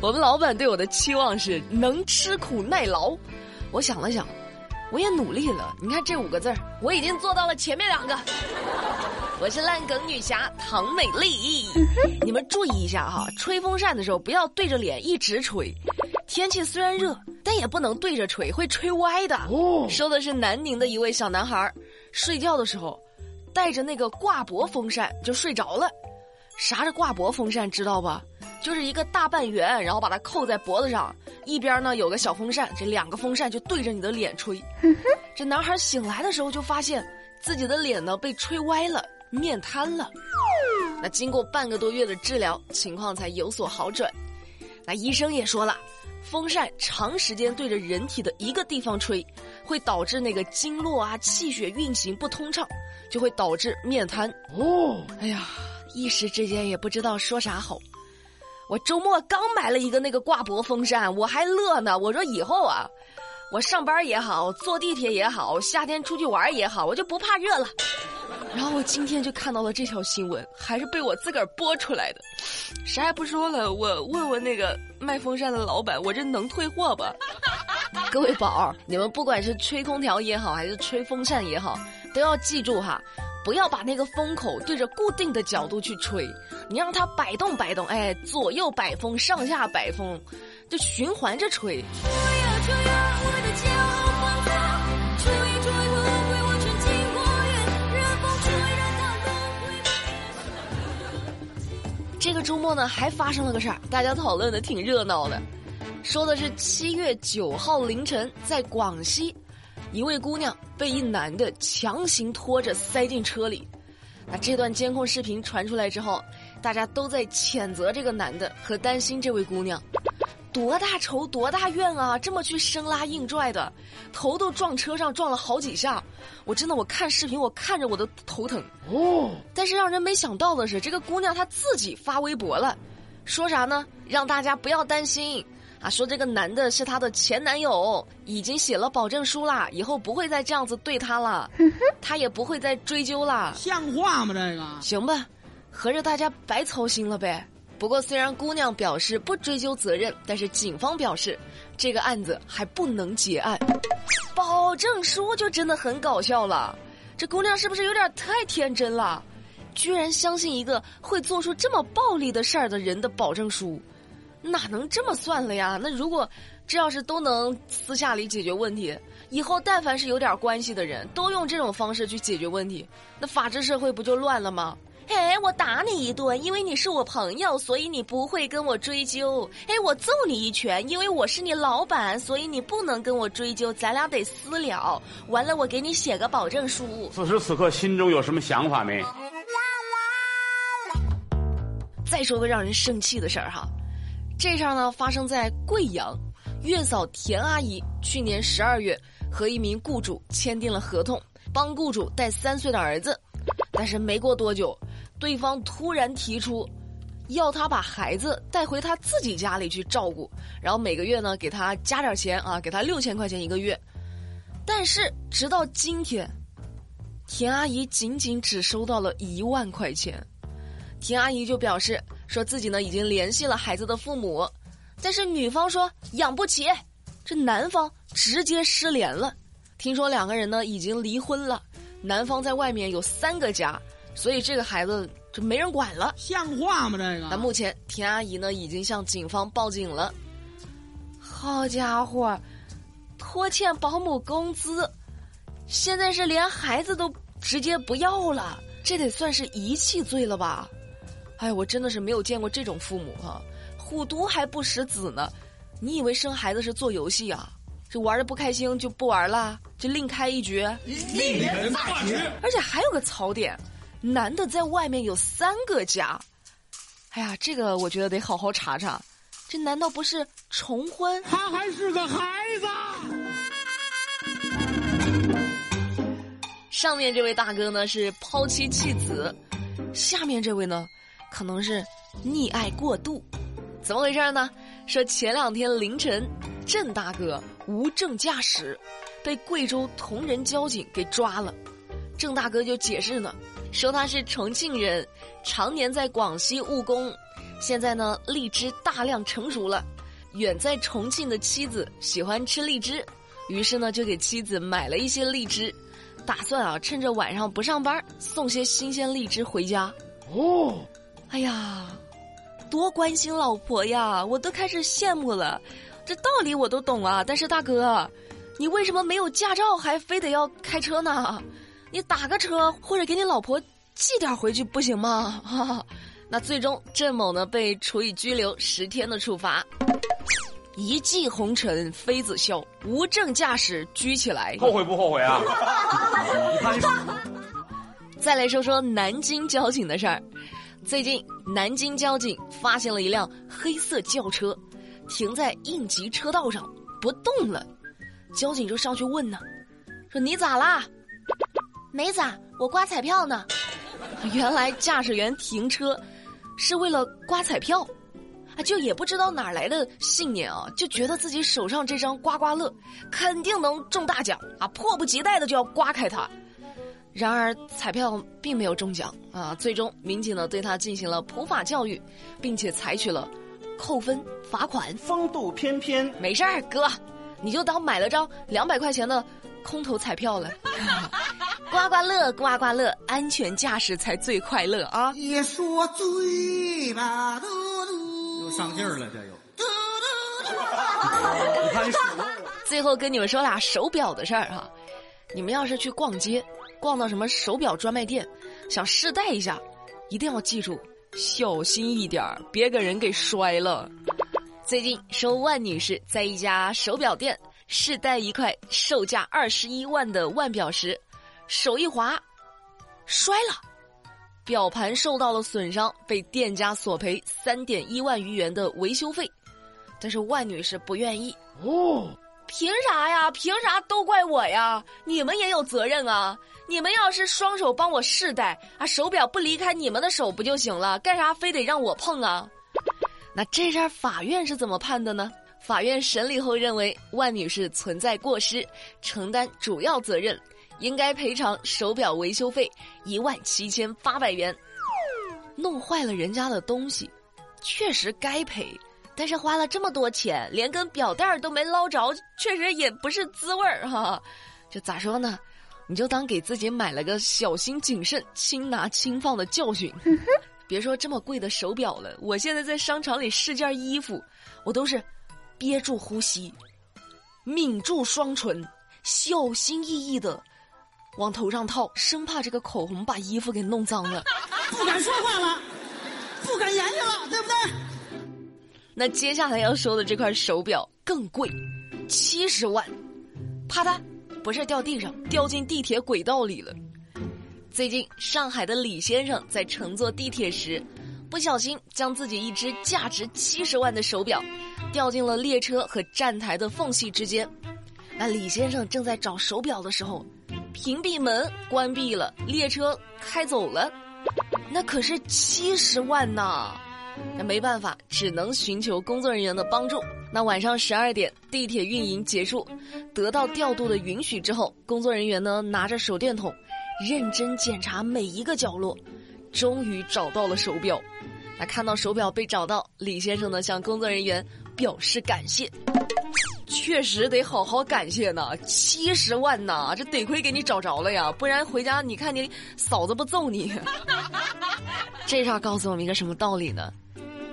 我们老板对我的期望是能吃苦耐劳。我想了想，我也努力了。你看这五个字儿，我已经做到了前面两个。我是烂梗女侠唐美丽，你们注意一下哈，吹风扇的时候不要对着脸一直吹。天气虽然热，但也不能对着吹，会吹歪的。说的是南宁的一位小男孩，睡觉的时候带着那个挂脖风扇就睡着了。啥是挂脖风扇？知道吧？就是一个大半圆，然后把它扣在脖子上，一边呢有个小风扇，这两个风扇就对着你的脸吹。这男孩醒来的时候就发现自己的脸呢被吹歪了，面瘫了。那经过半个多月的治疗，情况才有所好转。那医生也说了，风扇长时间对着人体的一个地方吹，会导致那个经络啊、气血运行不通畅，就会导致面瘫。哦，哎呀，一时之间也不知道说啥好。我周末刚买了一个那个挂脖风扇，我还乐呢。我说以后啊，我上班也好，坐地铁也好，夏天出去玩也好，我就不怕热了。然后我今天就看到了这条新闻，还是被我自个儿播出来的。啥也不说了，我问问那个卖风扇的老板，我这能退货吧？各位宝儿，你们不管是吹空调也好，还是吹风扇也好，都要记住哈。不要把那个风口对着固定的角度去吹，你让它摆动摆动，哎，左右摆风，上下摆风，就循环着吹。这个周末呢，还发生了个事儿，大家讨论的挺热闹的，说的是七月九号凌晨在广西。一位姑娘被一男的强行拖着塞进车里，那这段监控视频传出来之后，大家都在谴责这个男的和担心这位姑娘，多大仇多大怨啊！这么去生拉硬拽的，头都撞车上撞了好几下，我真的我看视频我看着我都头疼哦。但是让人没想到的是，这个姑娘她自己发微博了，说啥呢？让大家不要担心。啊，说这个男的是她的前男友，已经写了保证书啦，以后不会再这样子对她了，她也不会再追究了。像话吗？这个行吧，合着大家白操心了呗。不过虽然姑娘表示不追究责任，但是警方表示这个案子还不能结案。保证书就真的很搞笑了，这姑娘是不是有点太天真了？居然相信一个会做出这么暴力的事儿的人的保证书？哪能这么算了呀？那如果这要是都能私下里解决问题，以后但凡是有点关系的人都用这种方式去解决问题，那法治社会不就乱了吗？哎，我打你一顿，因为你是我朋友，所以你不会跟我追究。哎，我揍你一拳，因为我是你老板，所以你不能跟我追究，咱俩得私了。完了，我给你写个保证书。此时此刻，心中有什么想法没？再说个让人生气的事儿哈。这事儿呢，发生在贵阳，月嫂田阿姨去年十二月和一名雇主签订了合同，帮雇主带三岁的儿子，但是没过多久，对方突然提出，要他把孩子带回他自己家里去照顾，然后每个月呢给他加点钱啊，给他六千块钱一个月，但是直到今天，田阿姨仅仅只收到了一万块钱，田阿姨就表示。说自己呢已经联系了孩子的父母，但是女方说养不起，这男方直接失联了。听说两个人呢已经离婚了，男方在外面有三个家，所以这个孩子就没人管了。像话吗？这个？那目前田阿姨呢已经向警方报警了。好家伙，拖欠保姆工资，现在是连孩子都直接不要了，这得算是遗弃罪了吧？哎，我真的是没有见过这种父母哈，虎毒还不食子呢。你以为生孩子是做游戏啊？这玩的不开心就不玩了，就另开一局。另人大局。而且还有个槽点，男的在外面有三个家。哎呀，这个我觉得得好好查查，这难道不是重婚？他还是个孩子。上面这位大哥呢是抛妻弃子，下面这位呢？可能是溺爱过度，怎么回事呢？说前两天凌晨，郑大哥无证驾驶，被贵州铜仁交警给抓了。郑大哥就解释呢，说他是重庆人，常年在广西务工，现在呢，荔枝大量成熟了，远在重庆的妻子喜欢吃荔枝，于是呢就给妻子买了一些荔枝，打算啊趁着晚上不上班送些新鲜荔枝回家。哦，哎呀，多关心老婆呀！我都开始羡慕了。这道理我都懂啊，但是大哥，你为什么没有驾照还非得要开车呢？你打个车或者给你老婆寄点回去不行吗？哈，哈那最终郑某呢被处以拘留十天的处罚。一骑红尘妃子笑，无证驾驶拘起来。后悔不后悔啊？再来说说南京交警的事儿。最近南京交警发现了一辆黑色轿车。停在应急车道上不动了，交警就上去问呢，说你咋啦？没咋，我刮彩票呢。原来驾驶员停车是为了刮彩票，啊，就也不知道哪来的信念啊，就觉得自己手上这张刮刮乐肯定能中大奖啊，迫不及待的就要刮开它。然而彩票并没有中奖啊，最终民警呢对他进行了普法教育，并且采取了。扣分、罚款，风度翩翩。没事儿，哥，你就当买了张两百块钱的空头彩票了。刮刮乐，刮刮乐，安全驾驶才最快乐啊！也说嘴巴嘟嘟，又上劲儿了，这又。你看手。最后跟你们说俩手表的事儿哈，你们要是去逛街，逛到什么手表专卖店，想试戴一下，一定要记住。小心一点儿，别给人给摔了。最近，收万女士在一家手表店试戴一块售价二十一万的腕表时，手一滑，摔了，表盘受到了损伤，被店家索赔三点一万余元的维修费。但是万女士不愿意哦，凭啥呀？凭啥都怪我呀？你们也有责任啊！你们要是双手帮我试戴啊，手表不离开你们的手不就行了？干啥非得让我碰啊？那这事儿法院是怎么判的呢？法院审理后认为万女士存在过失，承担主要责任，应该赔偿手表维修费一万七千八百元。弄坏了人家的东西，确实该赔，但是花了这么多钱，连根表带都没捞着，确实也不是滋味儿哈。这咋说呢？你就当给自己买了个小心谨慎、轻拿轻放的教训。别说这么贵的手表了，我现在在商场里试件衣服，我都是憋住呼吸，抿住双唇，小心翼翼的往头上套，生怕这个口红把衣服给弄脏了。不敢说话了，不敢言语了，对不对？那接下来要说的这块手表更贵，七十万，啪嗒。不是掉地上，掉进地铁轨道里了。最近，上海的李先生在乘坐地铁时，不小心将自己一只价值七十万的手表掉进了列车和站台的缝隙之间。那李先生正在找手表的时候，屏蔽门关闭了，列车开走了。那可是七十万呐！那没办法，只能寻求工作人员的帮助。那晚上十二点，地铁运营结束，得到调度的允许之后，工作人员呢拿着手电筒，认真检查每一个角落，终于找到了手表。那看到手表被找到，李先生呢向工作人员表示感谢。确实得好好感谢呢，七十万呐，这得亏给你找着了呀，不然回家你看你嫂子不揍你。这事儿告诉我们一个什么道理呢？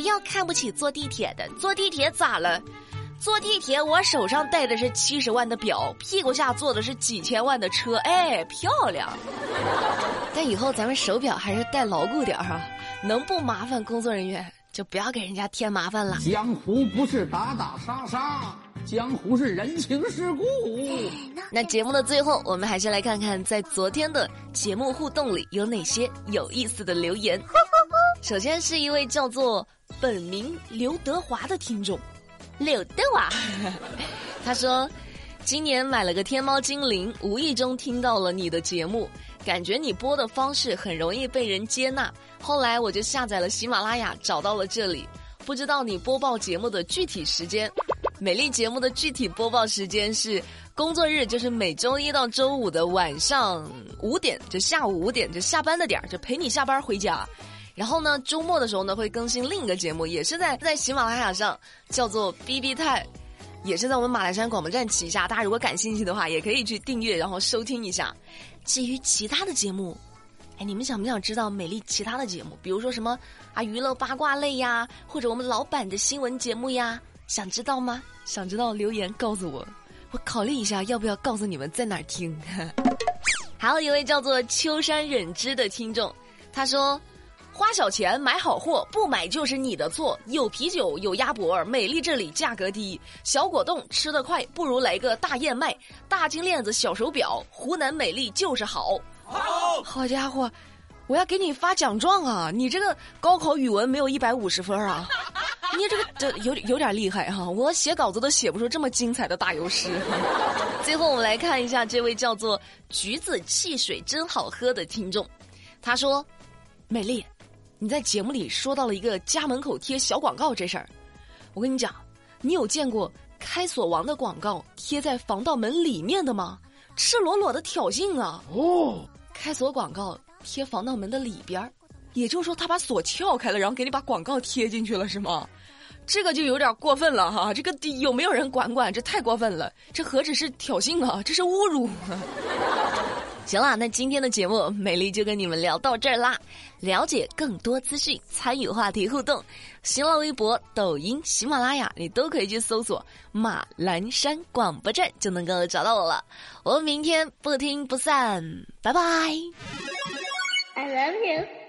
不要看不起坐地铁的，坐地铁咋了？坐地铁我手上戴的是七十万的表，屁股下坐的是几千万的车，哎，漂亮。但以后咱们手表还是戴牢固点哈，能不麻烦工作人员就不要给人家添麻烦了。江湖不是打打杀杀，江湖是人情世故。那节目的最后，我们还是来看看在昨天的节目互动里有哪些有意思的留言。首先是一位叫做。本名刘德华的听众，刘德华，他说，今年买了个天猫精灵，无意中听到了你的节目，感觉你播的方式很容易被人接纳，后来我就下载了喜马拉雅，找到了这里，不知道你播报节目的具体时间，美丽节目的具体播报时间是工作日，就是每周一到周五的晚上五点，就下午五点，就下班的点儿，就陪你下班回家。然后呢，周末的时候呢会更新另一个节目，也是在在喜马拉雅上，叫做 B B 泰，也是在我们马栏山广播站旗下。大家如果感兴趣的话，也可以去订阅，然后收听一下。至于其他的节目，哎，你们想不想知道美丽其他的节目？比如说什么啊娱乐八卦类呀，或者我们老板的新闻节目呀？想知道吗？想知道留言告诉我，我考虑一下要不要告诉你们在哪儿听。还有一位叫做秋山忍之的听众，他说。花小钱买好货，不买就是你的错。有啤酒，有鸭脖，美丽这里价格低。小果冻吃得快，不如来个大燕麦。大金链子，小手表，湖南美丽就是好。好，好家伙，我要给你发奖状啊！你这个高考语文没有一百五十分啊？你这个这有有点厉害哈！我写稿子都写不出这么精彩的大油诗。最后我们来看一下这位叫做橘子汽水真好喝的听众，他说：“美丽。”你在节目里说到了一个家门口贴小广告这事儿，我跟你讲，你有见过开锁王的广告贴在防盗门里面的吗？赤裸裸的挑衅啊！哦，开锁广告贴防盗门的里边儿，也就是说他把锁撬开了，然后给你把广告贴进去了是吗？这个就有点过分了哈！这个有没有人管管？这太过分了！这何止是挑衅啊，这是侮辱！行了，那今天的节目美丽就跟你们聊到这儿啦。了解更多资讯，参与话题互动，新浪微博、抖音、喜马拉雅，你都可以去搜索“马栏山广播站”，就能够找到我了。我们明天不听不散，拜拜。I love you.